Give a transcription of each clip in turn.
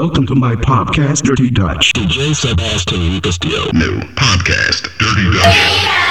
Welcome to my podcast, Dirty Dutch. DJ Sebastian Castillo. New podcast, Dirty Dutch.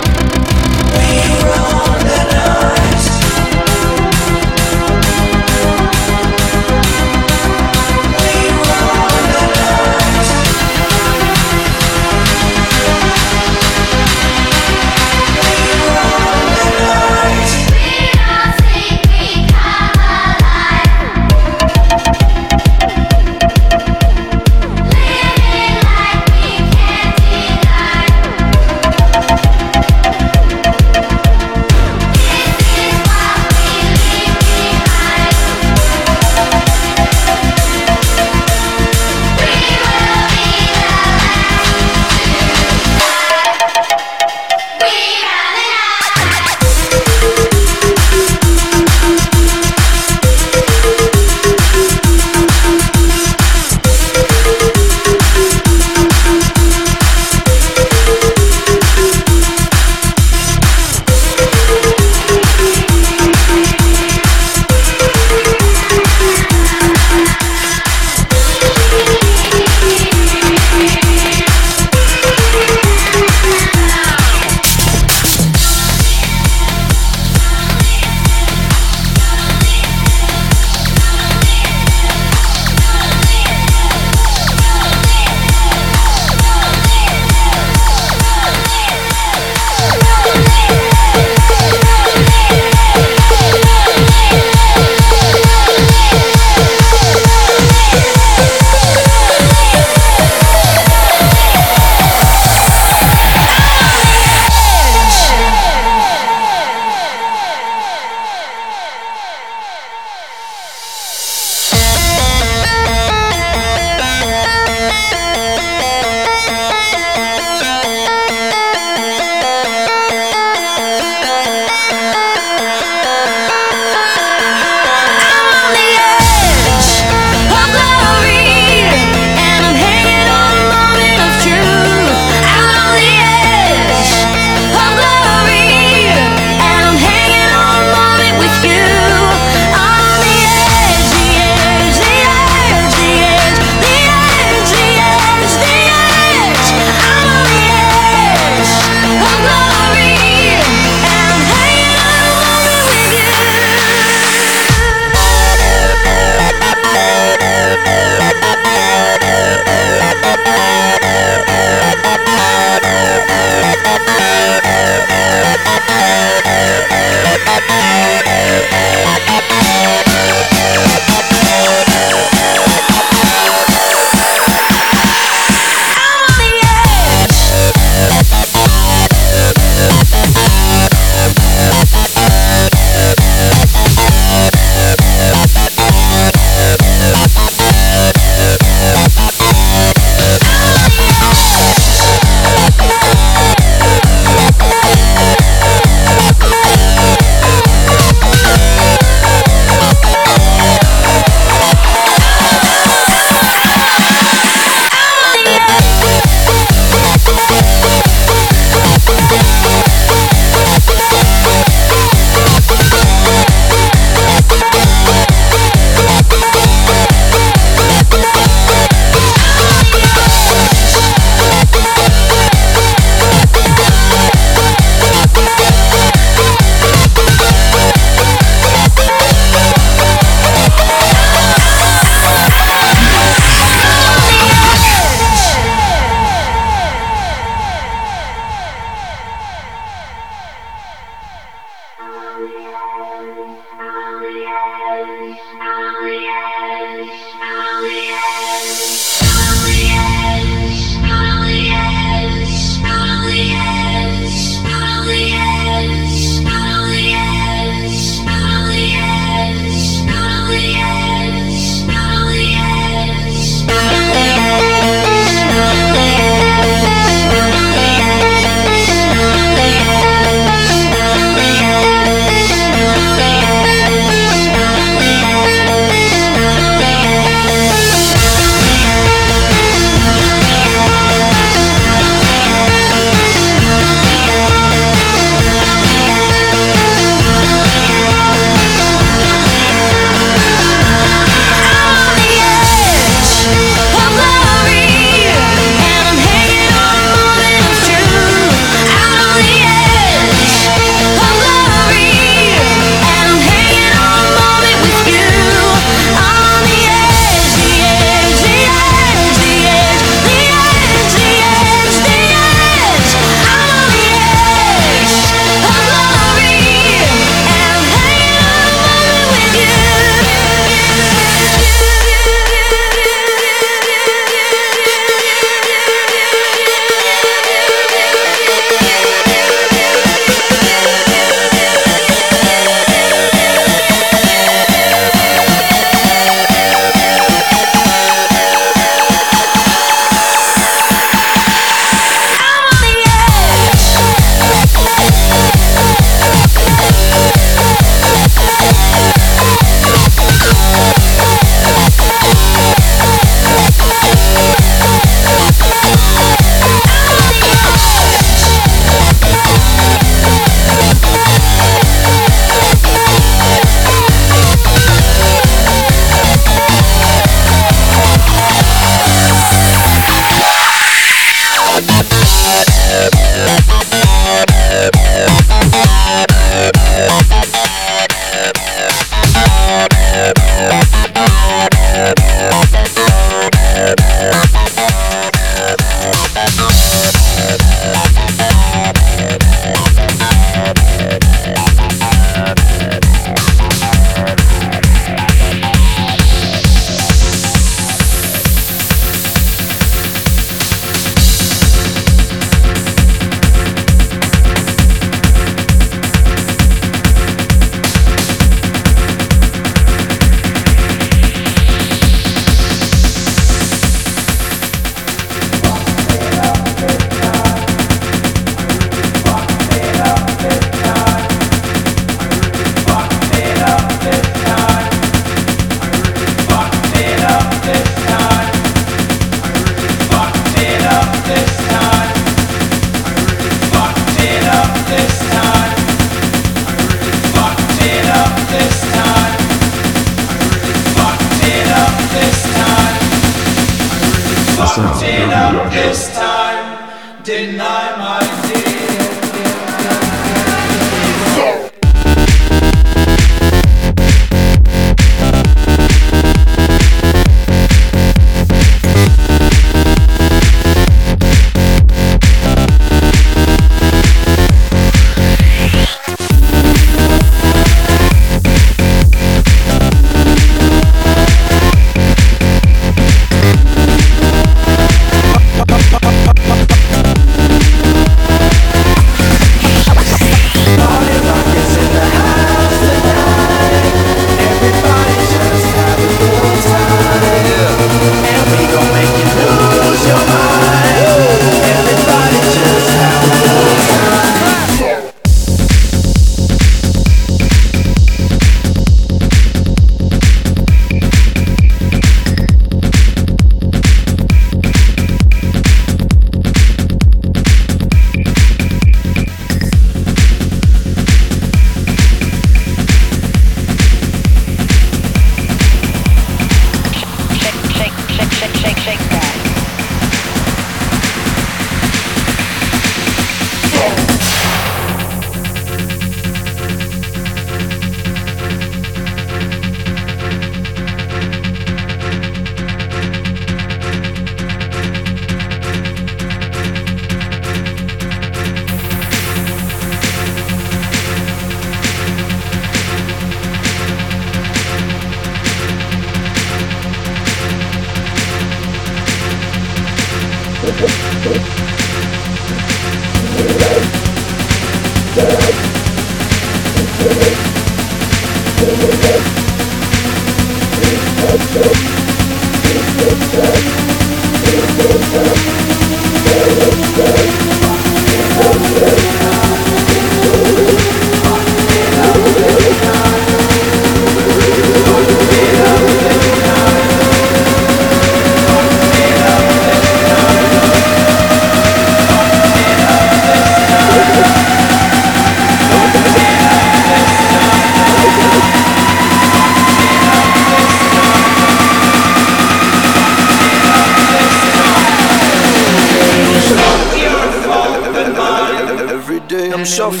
And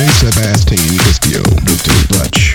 DJ Sebastian Castillo, Dirty Dutch.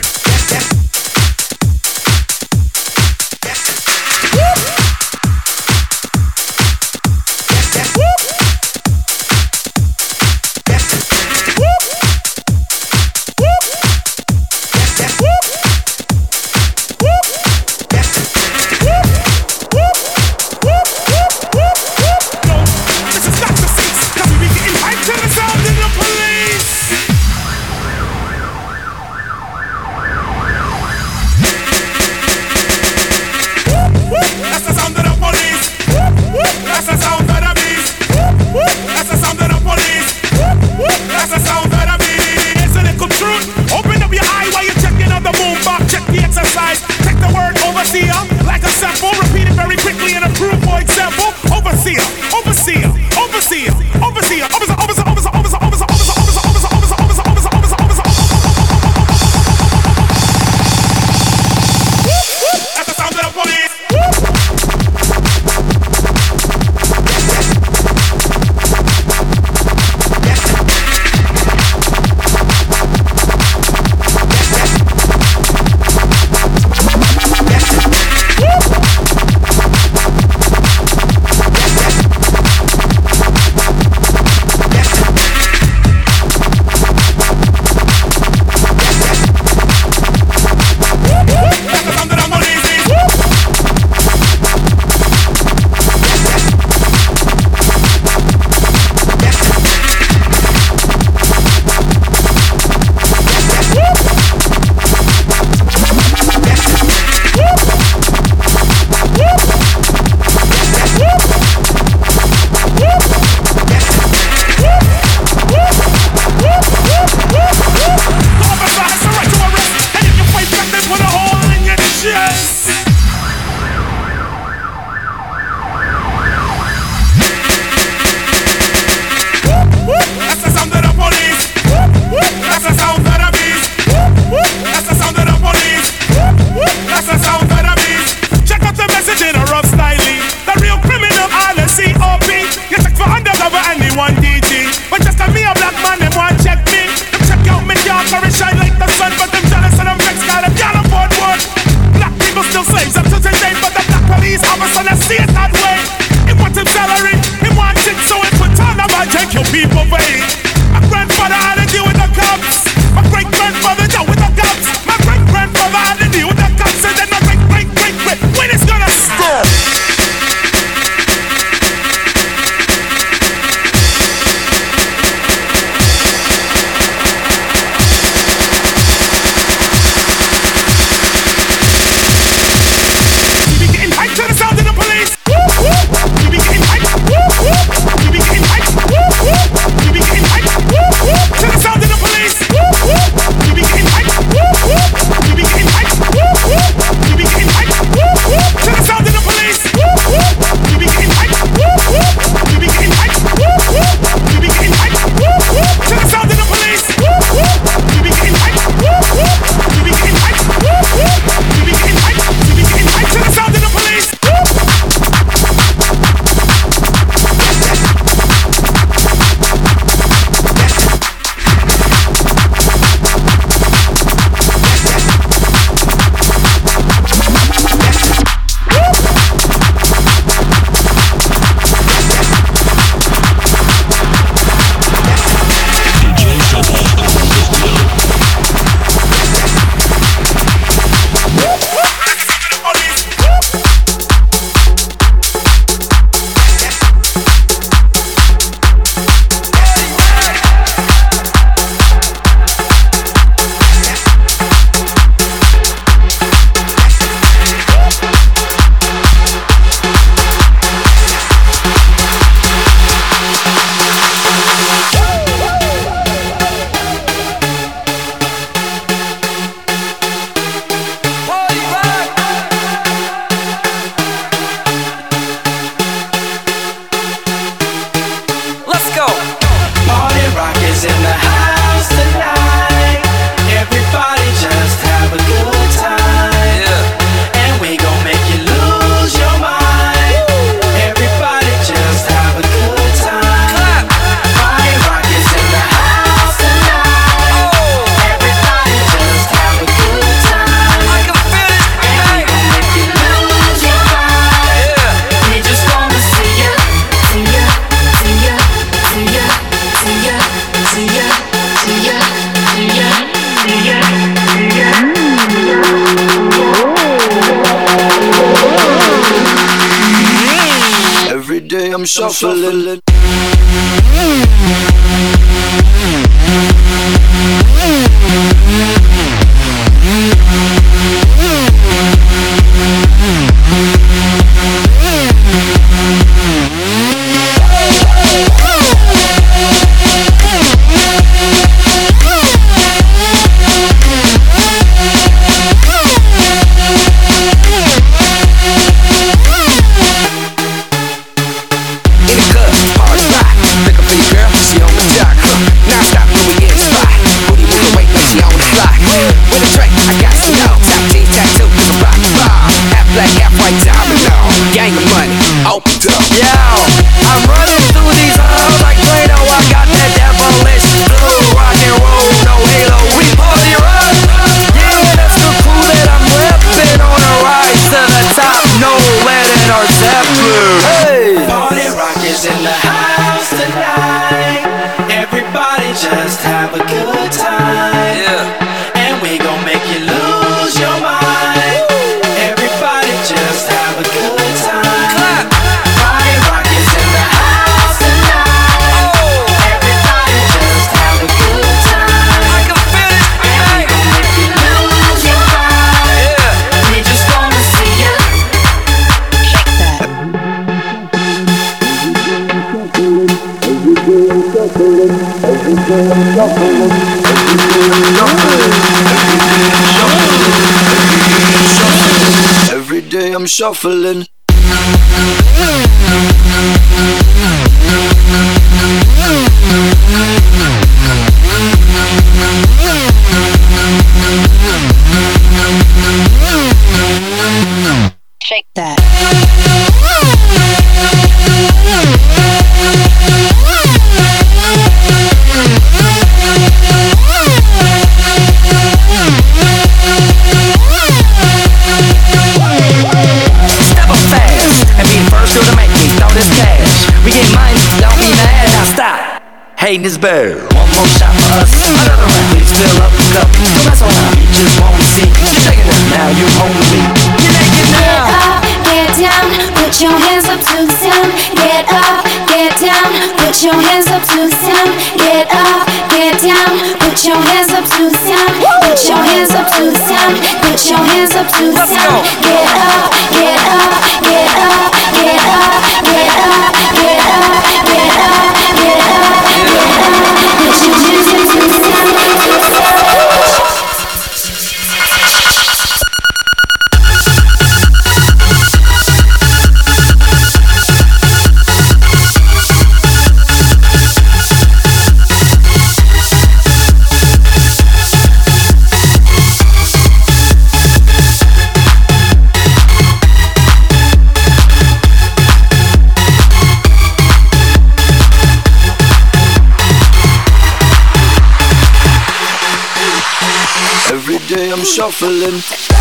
shuffling. Hey Nisbo One more shot for us. Another round Please fill up the cup. Don't mess around. You just wanna see. You taking it now. You only me You naked now. Get up, get down. Put your hands up to the sound. Get up, get down. Put your hands up to the sound. Get up, get down. Put your hands up to the sun. Put your hands up to the sound. Put your hands up to the sun. Get up shuffling.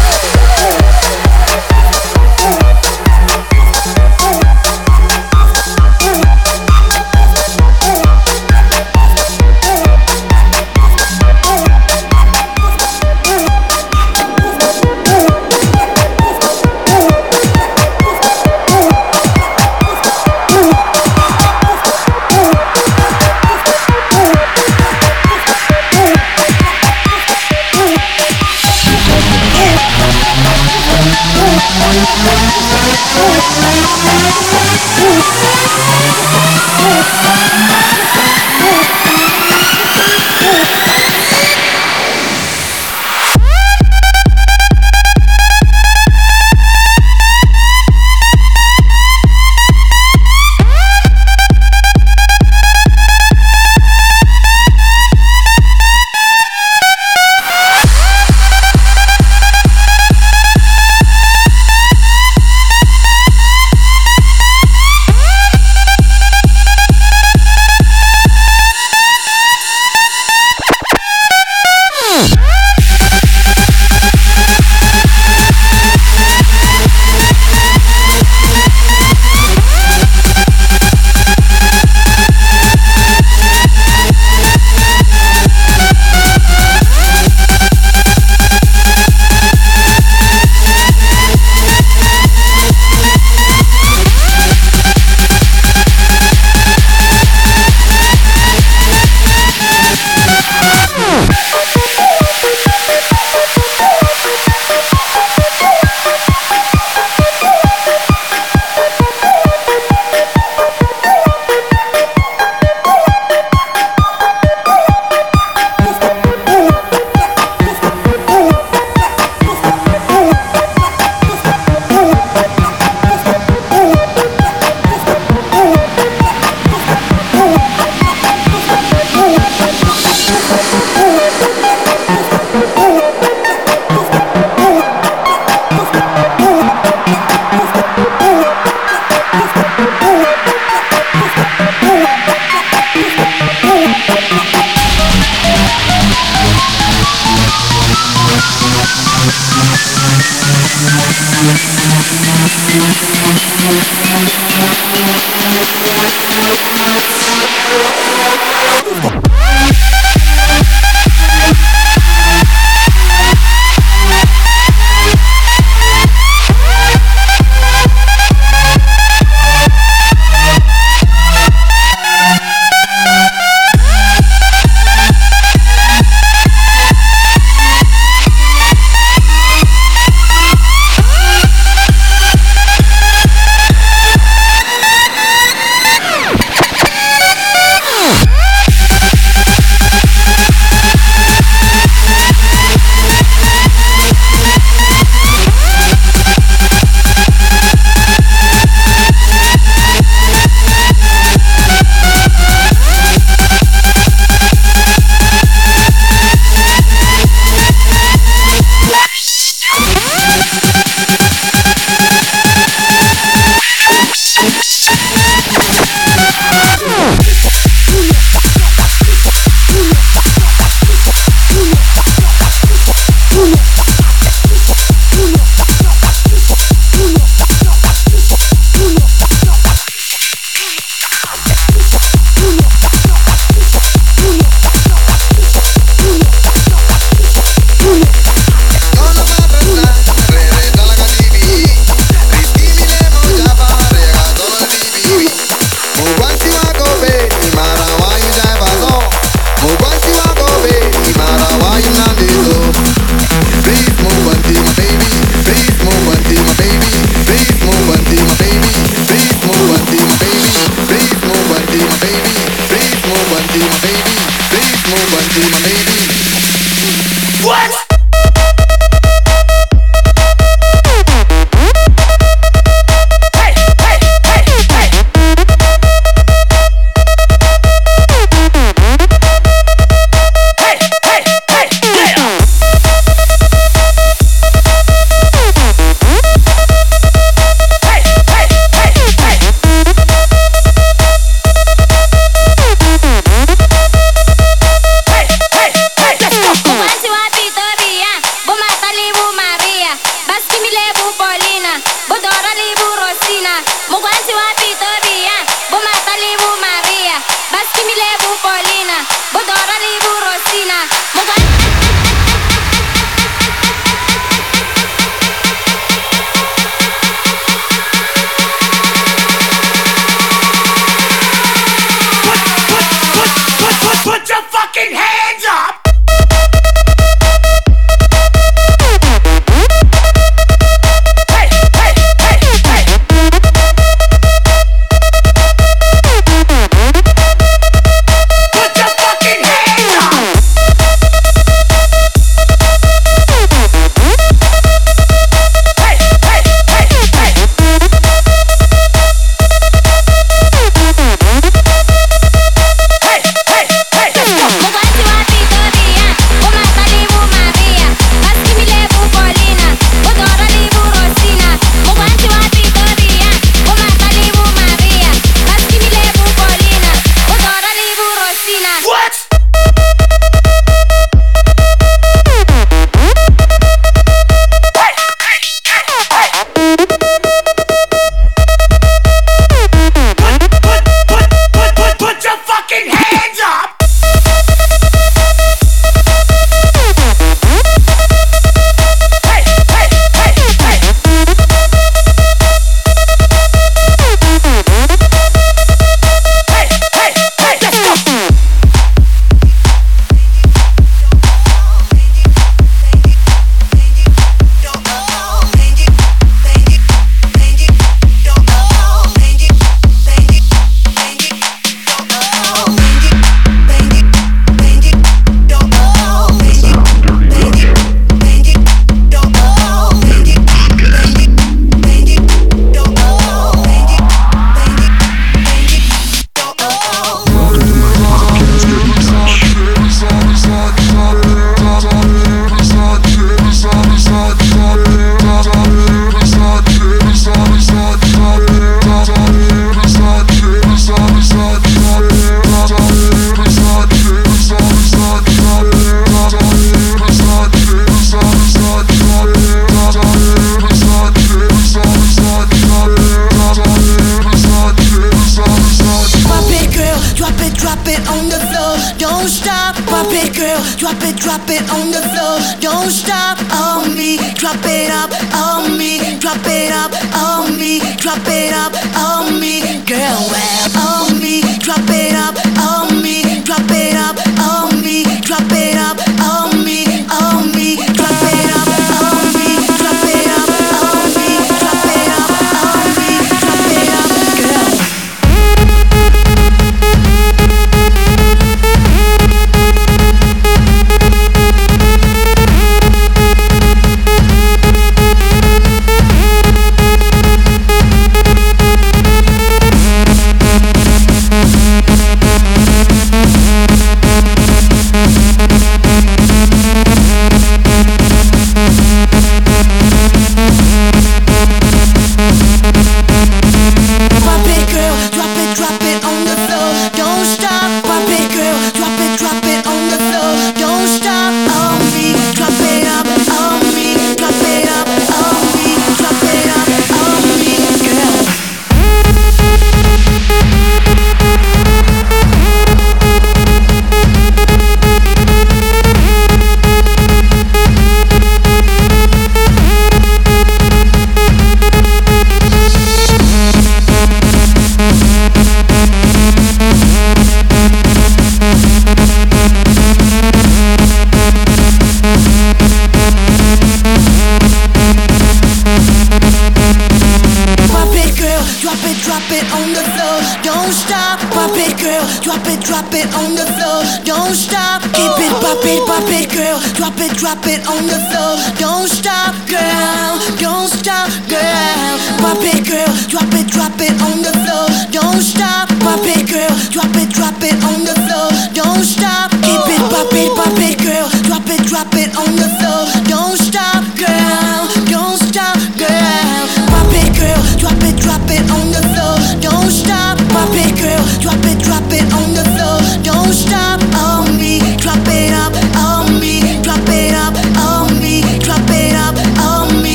drop it on the floor. Don't stop. Keep it, pop it, pop it, girl. Drop it, drop it on the floor. Don't stop, girl. Don't stop, girl. Pop it, girl. Drop it, drop it on the floor. Don't stop. Pop it, girl. Drop it, drop it on the floor. Don't stop. Keep it, pop it, pop it, girl. Drop it, drop it on the floor.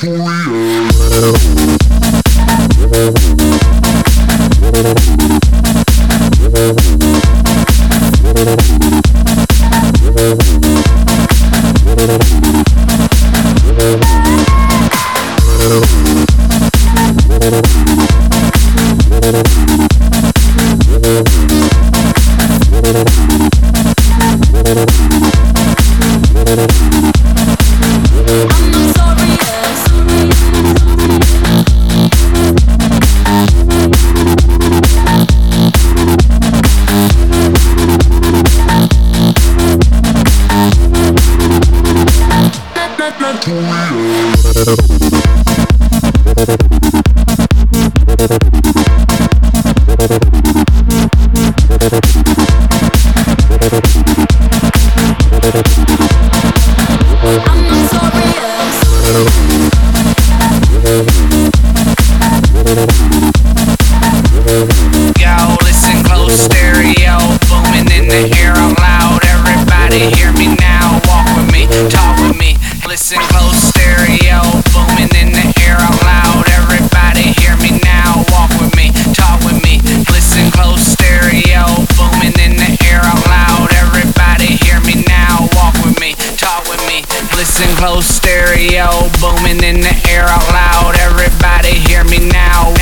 territory. Close stereo booming in the air out loud. Everybody hear me now,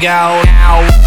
Go now.